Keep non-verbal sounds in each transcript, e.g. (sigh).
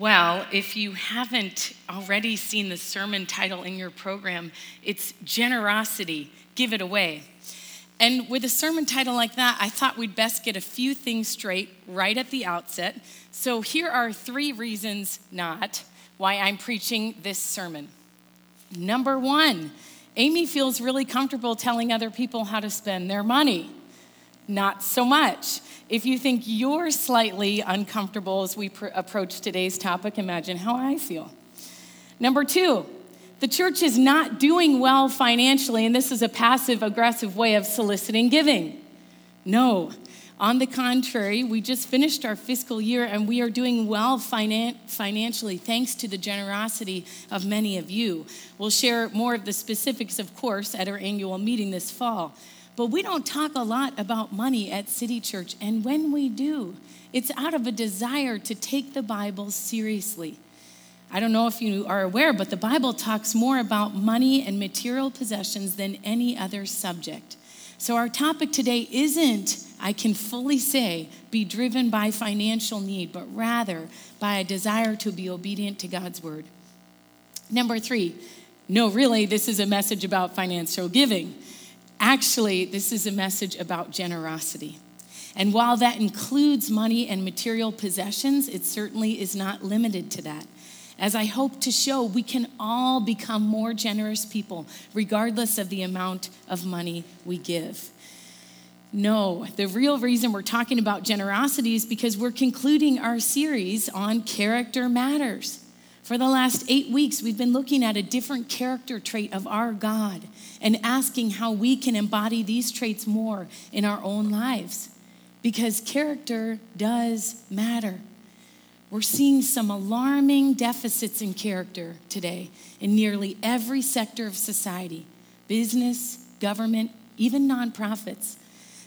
Well, if you haven't already seen the sermon title in your program, it's Generosity, Give It Away. And with a sermon title like that, I thought we'd best get a few things straight right at the outset. So here are three reasons not why I'm preaching this sermon. Number one, Amy feels really comfortable telling other people how to spend their money. Not so much. If you think you're slightly uncomfortable as we pr- approach today's topic, imagine how I feel. Number two, the church is not doing well financially, and this is a passive aggressive way of soliciting giving. No, on the contrary, we just finished our fiscal year and we are doing well finan- financially thanks to the generosity of many of you. We'll share more of the specifics, of course, at our annual meeting this fall. But we don't talk a lot about money at City Church. And when we do, it's out of a desire to take the Bible seriously. I don't know if you are aware, but the Bible talks more about money and material possessions than any other subject. So our topic today isn't, I can fully say, be driven by financial need, but rather by a desire to be obedient to God's word. Number three, no, really, this is a message about financial giving. Actually, this is a message about generosity. And while that includes money and material possessions, it certainly is not limited to that. As I hope to show, we can all become more generous people, regardless of the amount of money we give. No, the real reason we're talking about generosity is because we're concluding our series on character matters. For the last eight weeks, we've been looking at a different character trait of our God and asking how we can embody these traits more in our own lives. Because character does matter. We're seeing some alarming deficits in character today in nearly every sector of society business, government, even nonprofits.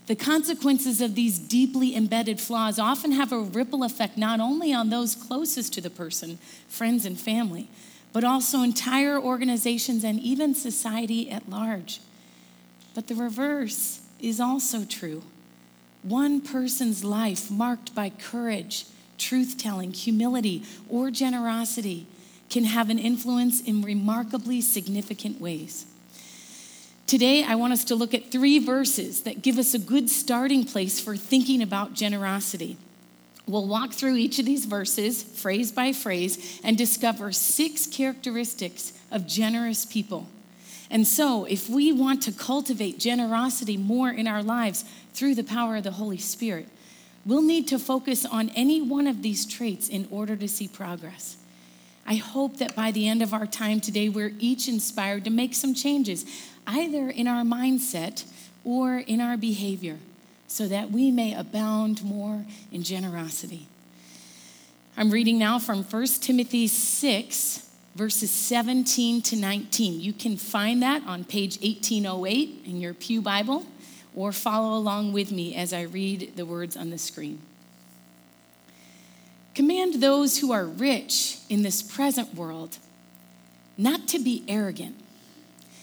The consequences of these deeply embedded flaws often have a ripple effect not only on those closest to the person, friends and family, but also entire organizations and even society at large. But the reverse is also true. One person's life marked by courage, truth telling, humility, or generosity can have an influence in remarkably significant ways. Today, I want us to look at three verses that give us a good starting place for thinking about generosity. We'll walk through each of these verses, phrase by phrase, and discover six characteristics of generous people. And so, if we want to cultivate generosity more in our lives through the power of the Holy Spirit, we'll need to focus on any one of these traits in order to see progress. I hope that by the end of our time today, we're each inspired to make some changes either in our mindset or in our behavior, so that we may abound more in generosity. I'm reading now from 1 Timothy 6, verses 17 to 19. You can find that on page 1808 in your Pew Bible, or follow along with me as I read the words on the screen. Command those who are rich in this present world not to be arrogant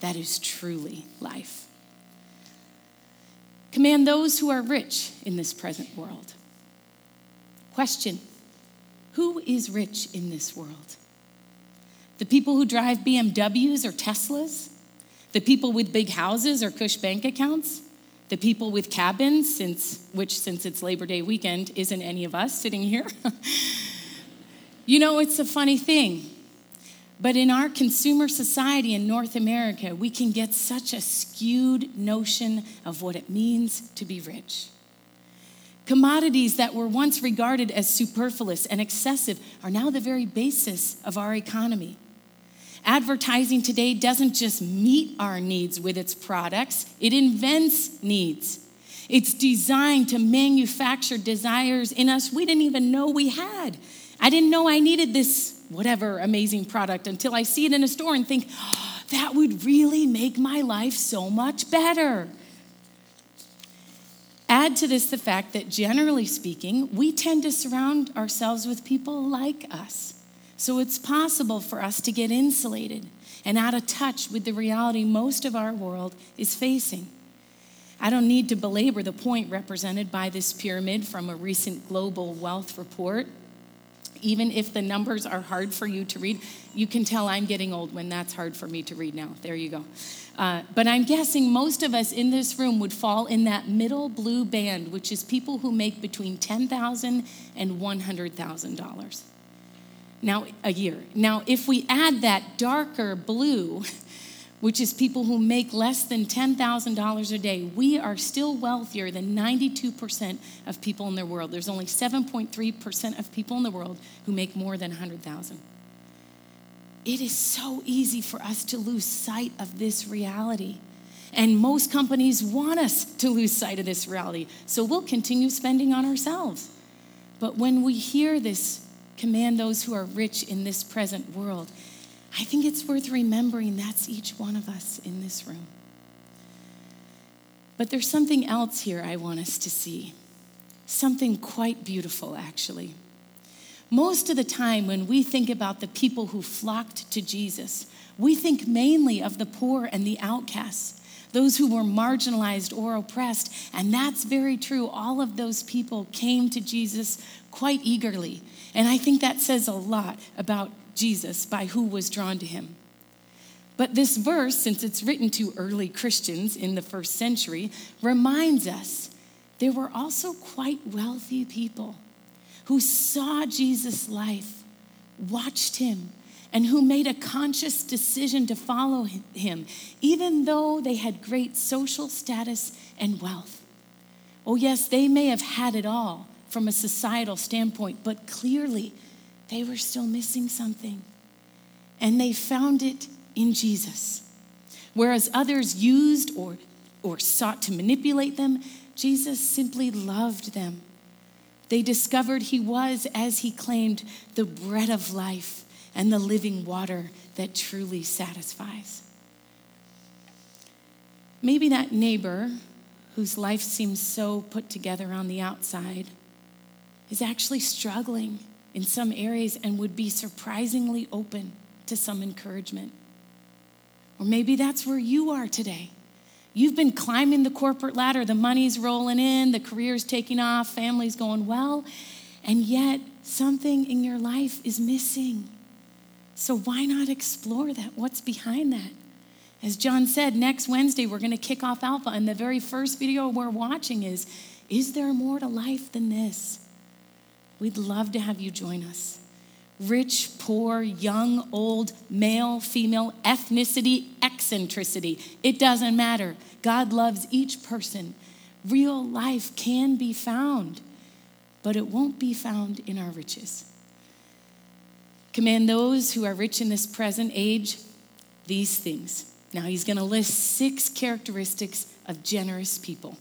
that is truly life. Command those who are rich in this present world. Question Who is rich in this world? The people who drive BMWs or Teslas? The people with big houses or cush bank accounts? The people with cabins, since, which since it's Labor Day weekend isn't any of us sitting here? (laughs) you know, it's a funny thing. But in our consumer society in North America, we can get such a skewed notion of what it means to be rich. Commodities that were once regarded as superfluous and excessive are now the very basis of our economy. Advertising today doesn't just meet our needs with its products, it invents needs. It's designed to manufacture desires in us we didn't even know we had I didn't know I needed this whatever amazing product until I see it in a store and think, oh, that would really make my life so much better. Add to this the fact that generally speaking, we tend to surround ourselves with people like us. So it's possible for us to get insulated and out of touch with the reality most of our world is facing. I don't need to belabor the point represented by this pyramid from a recent global wealth report. Even if the numbers are hard for you to read, you can tell I'm getting old when that's hard for me to read now. There you go. Uh, but I'm guessing most of us in this room would fall in that middle blue band, which is people who make between $10,000 and $100,000 now a year. Now, if we add that darker blue, (laughs) which is people who make less than $10,000 a day, we are still wealthier than 92% of people in the world. There's only 7.3% of people in the world who make more than 100,000. It is so easy for us to lose sight of this reality. And most companies want us to lose sight of this reality. So we'll continue spending on ourselves. But when we hear this command those who are rich in this present world, I think it's worth remembering that's each one of us in this room. But there's something else here I want us to see. Something quite beautiful, actually. Most of the time, when we think about the people who flocked to Jesus, we think mainly of the poor and the outcasts, those who were marginalized or oppressed. And that's very true. All of those people came to Jesus quite eagerly. And I think that says a lot about Jesus by who was drawn to him. But this verse, since it's written to early Christians in the first century, reminds us there were also quite wealthy people who saw Jesus' life, watched him, and who made a conscious decision to follow him, even though they had great social status and wealth. Oh, yes, they may have had it all from a societal standpoint, but clearly they were still missing something. And they found it in Jesus. Whereas others used or, or sought to manipulate them, Jesus simply loved them they discovered he was, as he claimed, the bread of life and the living water that truly satisfies. Maybe that neighbor whose life seems so put together on the outside is actually struggling in some areas and would be surprisingly open to some encouragement. Or maybe that's where you are today. You've been climbing the corporate ladder, the money's rolling in, the career's taking off, family's going well, and yet something in your life is missing. So why not explore that? What's behind that? As John said, next Wednesday we're going to kick off Alpha, and the very first video we're watching is Is there more to life than this? We'd love to have you join us rich, poor, young, old, male, female, ethnicity, eccentricity. It doesn't matter. God loves each person. Real life can be found, but it won't be found in our riches. Command those who are rich in this present age these things. Now, he's going to list six characteristics of generous people.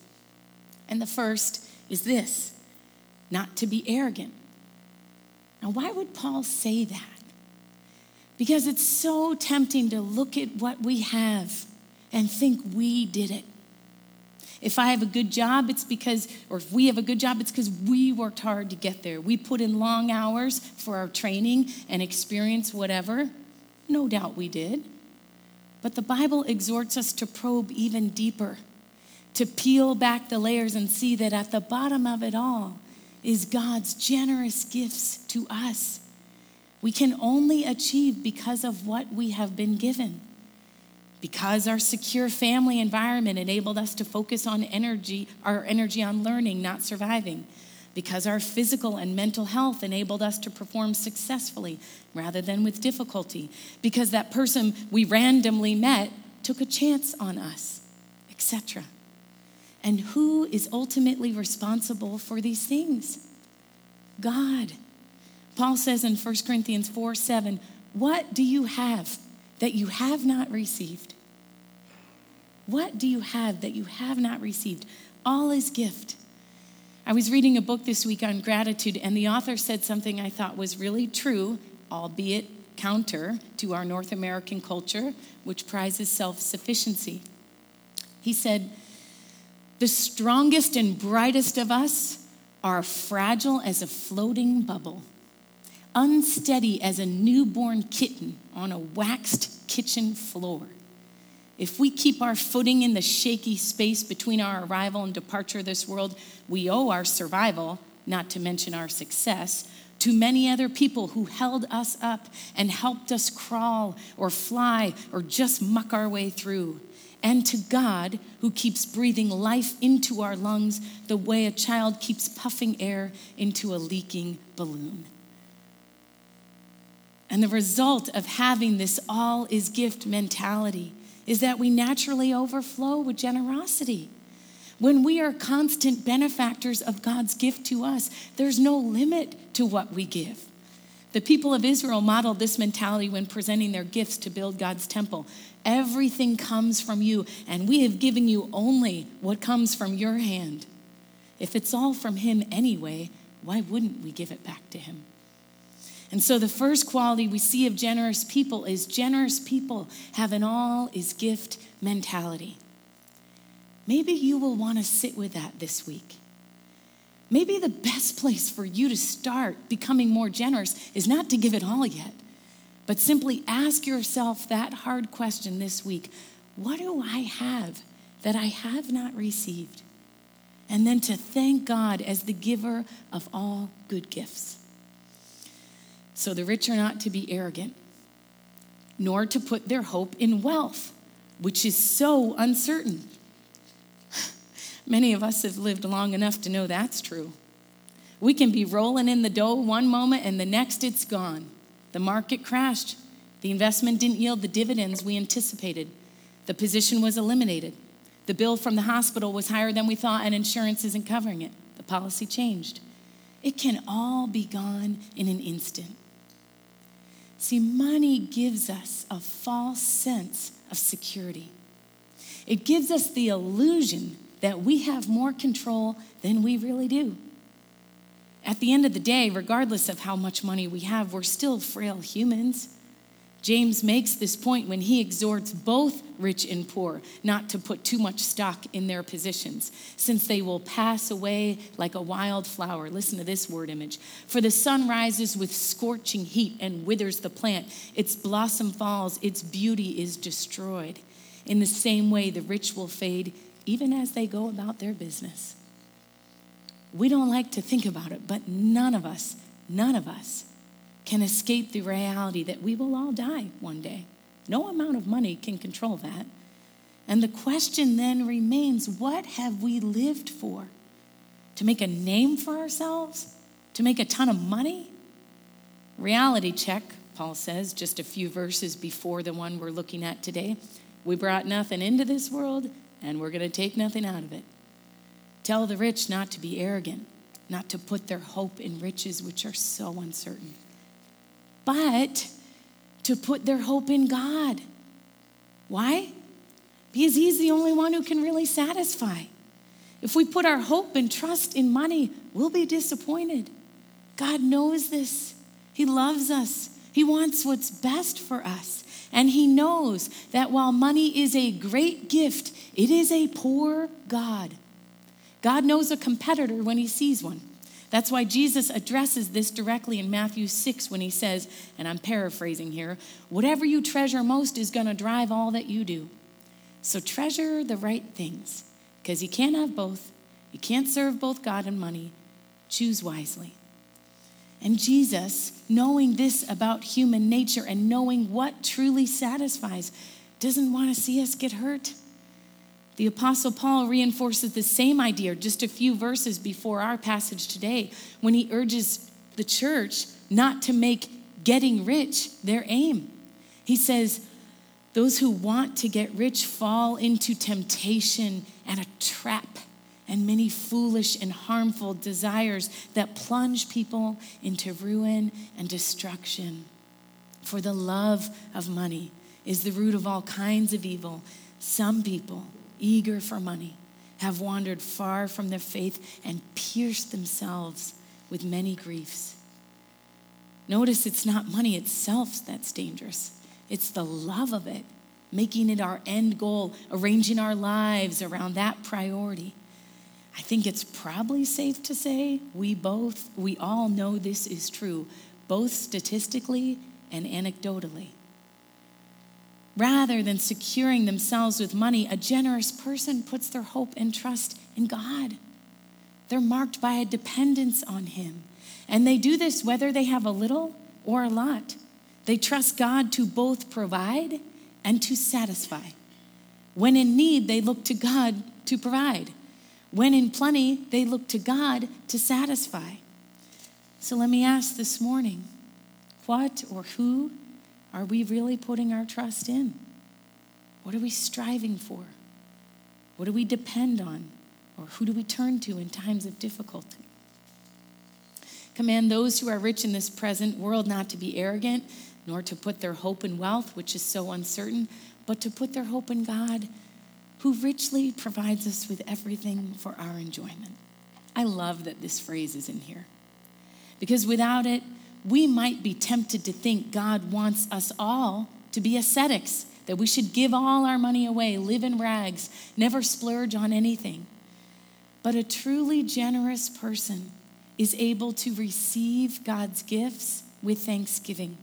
And the first is this not to be arrogant. Now, why would Paul say that? Because it's so tempting to look at what we have and think we did it. If I have a good job, it's because, or if we have a good job, it's because we worked hard to get there. We put in long hours for our training and experience, whatever. No doubt we did. But the Bible exhorts us to probe even deeper, to peel back the layers and see that at the bottom of it all is God's generous gifts to us. We can only achieve because of what we have been given. Because our secure family environment enabled us to focus on energy, our energy on learning, not surviving. Because our physical and mental health enabled us to perform successfully rather than with difficulty. Because that person we randomly met took a chance on us, etc. And who is ultimately responsible for these things? God. Paul says in 1 Corinthians 4 7, What do you have that you have not received? What do you have that you have not received? All is gift. I was reading a book this week on gratitude, and the author said something I thought was really true, albeit counter to our North American culture, which prizes self sufficiency. He said, The strongest and brightest of us are fragile as a floating bubble, unsteady as a newborn kitten on a waxed kitchen floor. If we keep our footing in the shaky space between our arrival and departure this world, we owe our survival, not to mention our success, to many other people who held us up and helped us crawl or fly or just muck our way through. And to God, who keeps breathing life into our lungs the way a child keeps puffing air into a leaking balloon. And the result of having this all is gift mentality is that we naturally overflow with generosity. When we are constant benefactors of God's gift to us, there's no limit to what we give. The people of Israel modeled this mentality when presenting their gifts to build God's temple. Everything comes from you, and we have given you only what comes from your hand. If it's all from Him anyway, why wouldn't we give it back to Him? And so, the first quality we see of generous people is generous people have an all is gift mentality. Maybe you will want to sit with that this week. Maybe the best place for you to start becoming more generous is not to give it all yet, but simply ask yourself that hard question this week What do I have that I have not received? And then to thank God as the giver of all good gifts. So the rich are not to be arrogant, nor to put their hope in wealth, which is so uncertain. Many of us have lived long enough to know that's true. We can be rolling in the dough one moment and the next it's gone. The market crashed. The investment didn't yield the dividends we anticipated. The position was eliminated. The bill from the hospital was higher than we thought, and insurance isn't covering it. The policy changed. It can all be gone in an instant. See, money gives us a false sense of security. It gives us the illusion that we have more control than we really do. At the end of the day, regardless of how much money we have, we're still frail humans. James makes this point when he exhorts both rich and poor not to put too much stock in their positions, since they will pass away like a wild flower. Listen to this word image. For the sun rises with scorching heat and withers the plant, its blossom falls, its beauty is destroyed. In the same way, the rich will fade even as they go about their business. We don't like to think about it, but none of us, none of us can escape the reality that we will all die one day. No amount of money can control that. And the question then remains what have we lived for? To make a name for ourselves? To make a ton of money? Reality check, Paul says, just a few verses before the one we're looking at today. We brought nothing into this world, and we're going to take nothing out of it. Tell the rich not to be arrogant, not to put their hope in riches which are so uncertain but to put their hope in God. Why? Because He's the only one who can really satisfy. If we put our hope and trust in money, we'll be disappointed. God knows this. He loves us. He wants what's best for us. And He knows that while money is a great gift, it is a poor God. God knows a competitor when He sees one. That's why Jesus addresses this directly in Matthew 6 when he says, and I'm paraphrasing here, whatever you treasure most is going to drive all that you do. So treasure the right things because you can't have both. You can't serve both God and money. Choose wisely. And Jesus, knowing this about human nature and knowing what truly satisfies, doesn't want to see us get hurt. The Apostle Paul reinforces the same idea just a few verses before our passage today when he urges the church not to make getting rich their aim. He says, Those who want to get rich fall into temptation and a trap and many foolish and harmful desires that plunge people into ruin and destruction. For the love of money is the root of all kinds of evil. Some people eager for money, have wandered far from their faith and pierced themselves with many griefs. Notice it's not money itself that's dangerous, it's the love of it, making it our end goal, arranging our lives around that priority. I think it's probably safe to say we both, we all know this is true, both statistically and anecdotally. Rather than securing themselves with money, a generous person puts their hope and trust in God. They're marked by a dependence on Him. And they do this whether they have a little or a lot. They trust God to both provide and to satisfy. When in need, they look to God to provide. When in plenty, they look to God to satisfy. So let me ask this morning what or who are we really putting our trust in? What are we striving for? What do we depend on? Or who do we turn to in times of difficulty? Command those who are rich in this present world not to be arrogant, nor to put their hope in wealth, which is so uncertain, but to put their hope in God, who richly provides us with everything for our enjoyment. I love that this phrase is in here. Because without it, we might be tempted to think God wants us all to be ascetics, that we should give all our money away, live in rags, never splurge on anything. But a truly generous person is able to receive God's gifts with thanksgiving.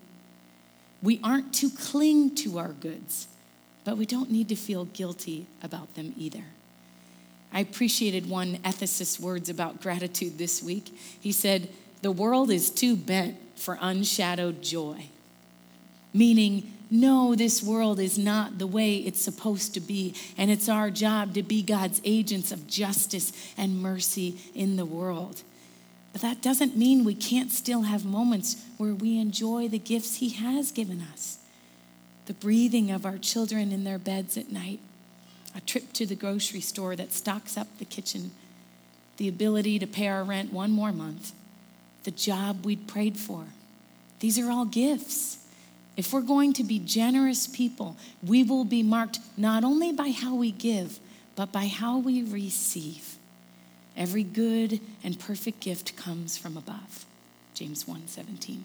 We aren't to cling to our goods, but we don't need to feel guilty about them either. I appreciated one ethicist's words about gratitude this week. He said, The world is too bent for unshadowed joy, meaning, no, this world is not the way it's supposed to be, and it's our job to be God's agents of justice and mercy in the world. But that doesn't mean we can't still have moments where we enjoy the gifts He has given us the breathing of our children in their beds at night, a trip to the grocery store that stocks up the kitchen, the ability to pay our rent one more month, the job we'd prayed for. These are all gifts. If we're going to be generous people, we will be marked not only by how we give, but by how we receive. Every good and perfect gift comes from above. James 1:17.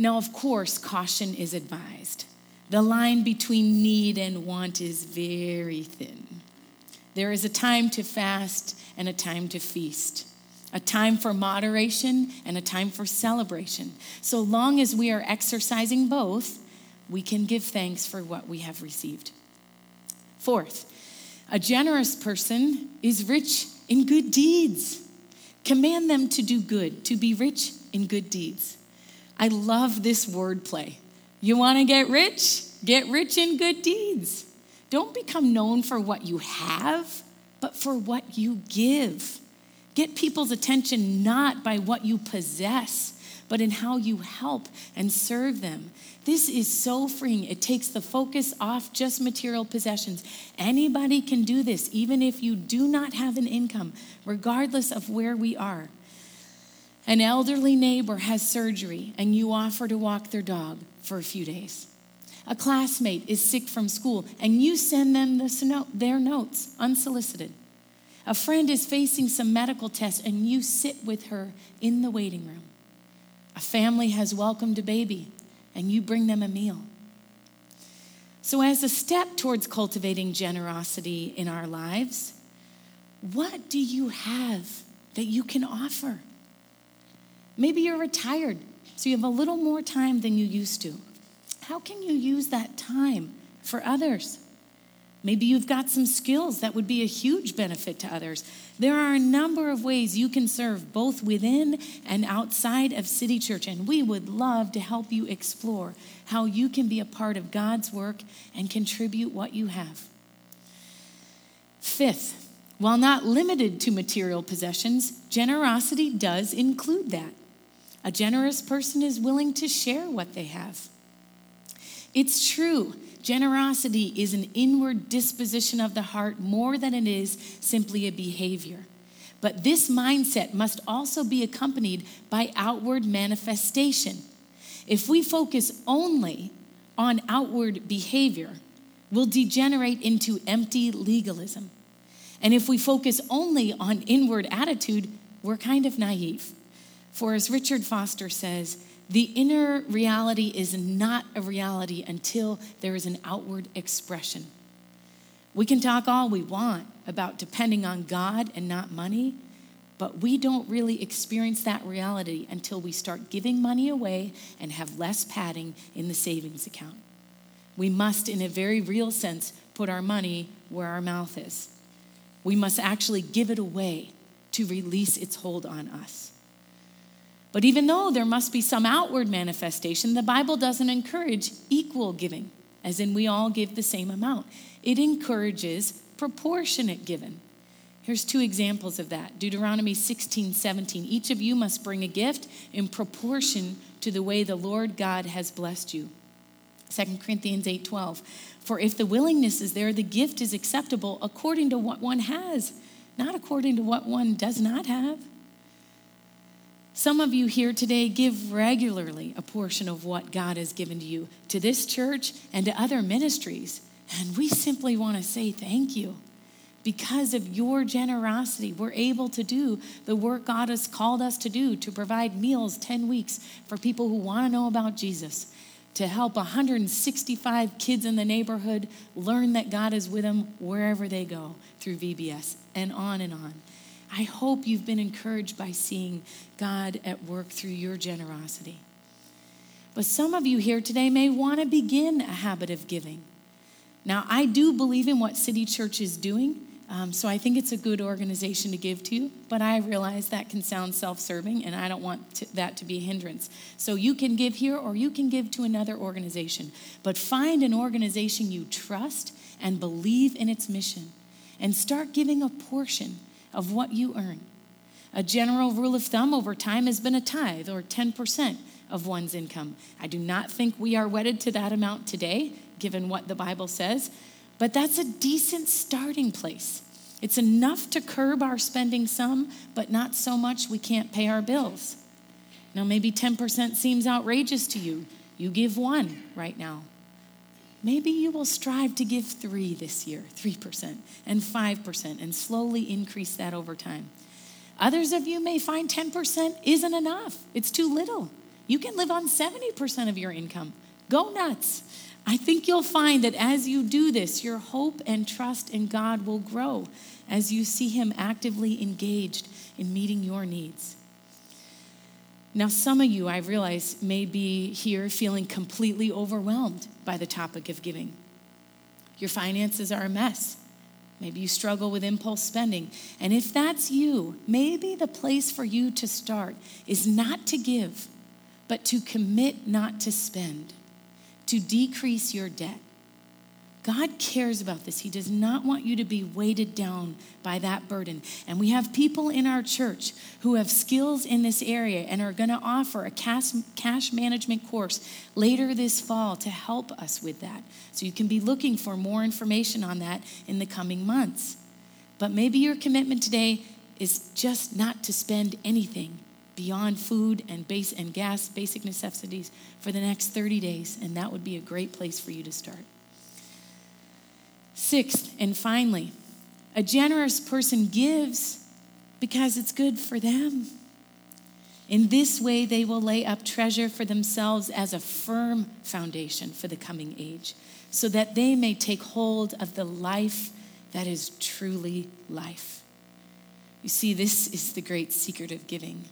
Now, of course, caution is advised. The line between need and want is very thin. There is a time to fast and a time to feast, a time for moderation and a time for celebration. So long as we are exercising both, we can give thanks for what we have received. Fourth, a generous person is rich in good deeds. Command them to do good, to be rich in good deeds. I love this wordplay. You want to get rich? Get rich in good deeds. Don't become known for what you have, but for what you give. Get people's attention not by what you possess, but in how you help and serve them. This is so freeing. It takes the focus off just material possessions. Anybody can do this, even if you do not have an income, regardless of where we are. An elderly neighbor has surgery, and you offer to walk their dog for a few days. A classmate is sick from school, and you send them the, their notes unsolicited. A friend is facing some medical tests, and you sit with her in the waiting room. A family has welcomed a baby, and you bring them a meal. So, as a step towards cultivating generosity in our lives, what do you have that you can offer? Maybe you're retired, so you have a little more time than you used to. How can you use that time for others? Maybe you've got some skills that would be a huge benefit to others. There are a number of ways you can serve both within and outside of City Church, and we would love to help you explore how you can be a part of God's work and contribute what you have. Fifth, while not limited to material possessions, generosity does include that. A generous person is willing to share what they have. It's true Generosity is an inward disposition of the heart more than it is simply a behavior. But this mindset must also be accompanied by outward manifestation. If we focus only on outward behavior, we'll degenerate into empty legalism. And if we focus only on inward attitude, we're kind of naive. For as Richard Foster says, the inner reality is not a reality until there is an outward expression. We can talk all we want about depending on God and not money, but we don't really experience that reality until we start giving money away and have less padding in the savings account. We must, in a very real sense, put our money where our mouth is. We must actually give it away to release its hold on us. But even though there must be some outward manifestation, the Bible doesn't encourage equal giving, as in we all give the same amount. It encourages proportionate giving. Here's two examples of that Deuteronomy 16, 17. Each of you must bring a gift in proportion to the way the Lord God has blessed you. 2 Corinthians 8, 12. For if the willingness is there, the gift is acceptable according to what one has, not according to what one does not have. Some of you here today give regularly a portion of what God has given to you to this church and to other ministries. And we simply want to say thank you. Because of your generosity, we're able to do the work God has called us to do to provide meals 10 weeks for people who want to know about Jesus, to help 165 kids in the neighborhood learn that God is with them wherever they go through VBS, and on and on. I hope you've been encouraged by seeing God at work through your generosity. But some of you here today may want to begin a habit of giving. Now, I do believe in what City Church is doing. Um, so I think it's a good organization to give to, but I realize that can sound self serving, and I don't want to, that to be a hindrance. So you can give here or you can give to another organization, but find an organization you trust and believe in its mission, and start giving a portion of what you earn. A general rule of thumb over time has been a tithe or 10% of one's income. I do not think we are wedded to that amount today, given what the Bible says, but that's a decent starting place. It's enough to curb our spending some, but not so much we can't pay our bills. Now, maybe 10% seems outrageous to you. You give one right now. Maybe you will strive to give three this year 3% and 5% and slowly increase that over time. Others of you may find 10% isn't enough, it's too little. You can live on 70% of your income. Go nuts. I think you'll find that as you do this, your hope and trust in God will grow as you see Him actively engaged in meeting your needs. Now, some of you, I realize, may be here feeling completely overwhelmed by the topic of giving. Your finances are a mess. Maybe you struggle with impulse spending. And if that's you, maybe the place for you to start is not to give, but to commit not to spend to decrease your debt. God cares about this. He does not want you to be weighted down by that burden. And we have people in our church who have skills in this area and are going to offer a cash, cash management course later this fall to help us with that. So you can be looking for more information on that in the coming months. But maybe your commitment today is just not to spend anything beyond food and base and gas basic necessities for the next 30 days and that would be a great place for you to start sixth and finally a generous person gives because it's good for them in this way they will lay up treasure for themselves as a firm foundation for the coming age so that they may take hold of the life that is truly life you see this is the great secret of giving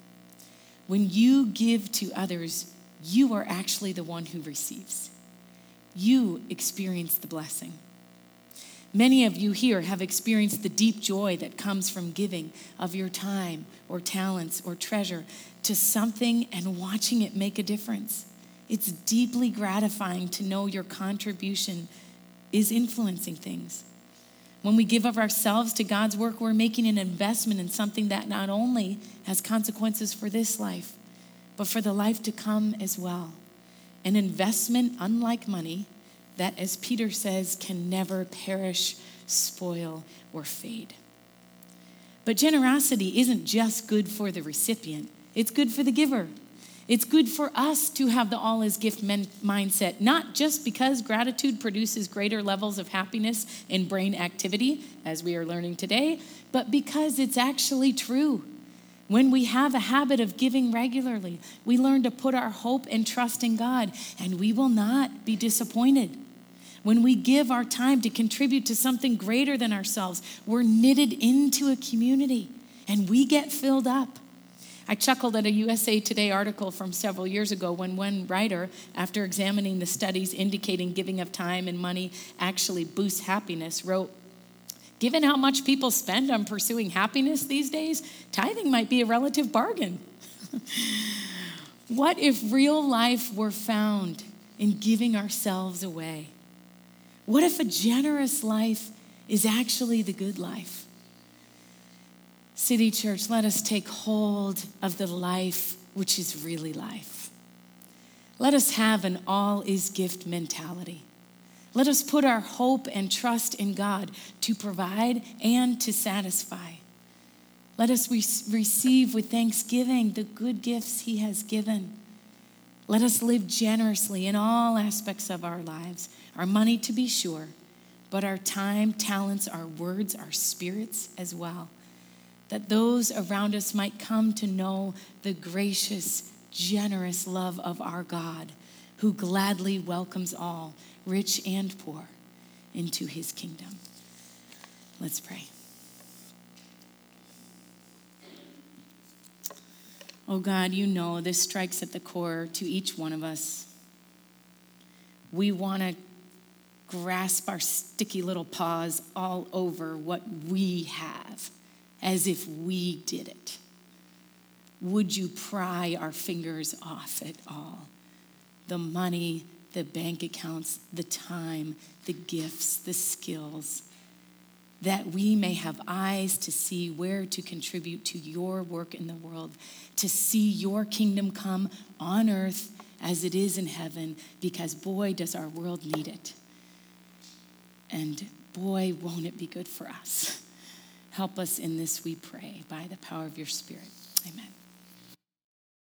when you give to others, you are actually the one who receives. You experience the blessing. Many of you here have experienced the deep joy that comes from giving of your time or talents or treasure to something and watching it make a difference. It's deeply gratifying to know your contribution is influencing things. When we give of ourselves to God's work, we're making an investment in something that not only has consequences for this life, but for the life to come as well. An investment, unlike money, that, as Peter says, can never perish, spoil, or fade. But generosity isn't just good for the recipient, it's good for the giver. It's good for us to have the all is gift men- mindset, not just because gratitude produces greater levels of happiness in brain activity, as we are learning today, but because it's actually true. When we have a habit of giving regularly, we learn to put our hope and trust in God, and we will not be disappointed. When we give our time to contribute to something greater than ourselves, we're knitted into a community and we get filled up. I chuckled at a USA Today article from several years ago when one writer, after examining the studies indicating giving of time and money actually boosts happiness, wrote, Given how much people spend on pursuing happiness these days, tithing might be a relative bargain. (laughs) what if real life were found in giving ourselves away? What if a generous life is actually the good life? City Church, let us take hold of the life which is really life. Let us have an all is gift mentality. Let us put our hope and trust in God to provide and to satisfy. Let us re- receive with thanksgiving the good gifts He has given. Let us live generously in all aspects of our lives, our money to be sure, but our time, talents, our words, our spirits as well that those around us might come to know the gracious, generous love of our God, who gladly welcomes all, rich and poor, into his kingdom. Let's pray. Oh God, you know this strikes at the core to each one of us. We want to grasp our sticky little paws all over what we have as if we did it? Would you pry our fingers off it all? The money, the bank accounts, the time, the gifts, the skills, that we may have eyes to see where to contribute to your work in the world, to see your kingdom come on earth as it is in heaven, because boy, does our world need it. And boy, won't it be good for us. Help us in this, we pray, by the power of your Spirit. Amen.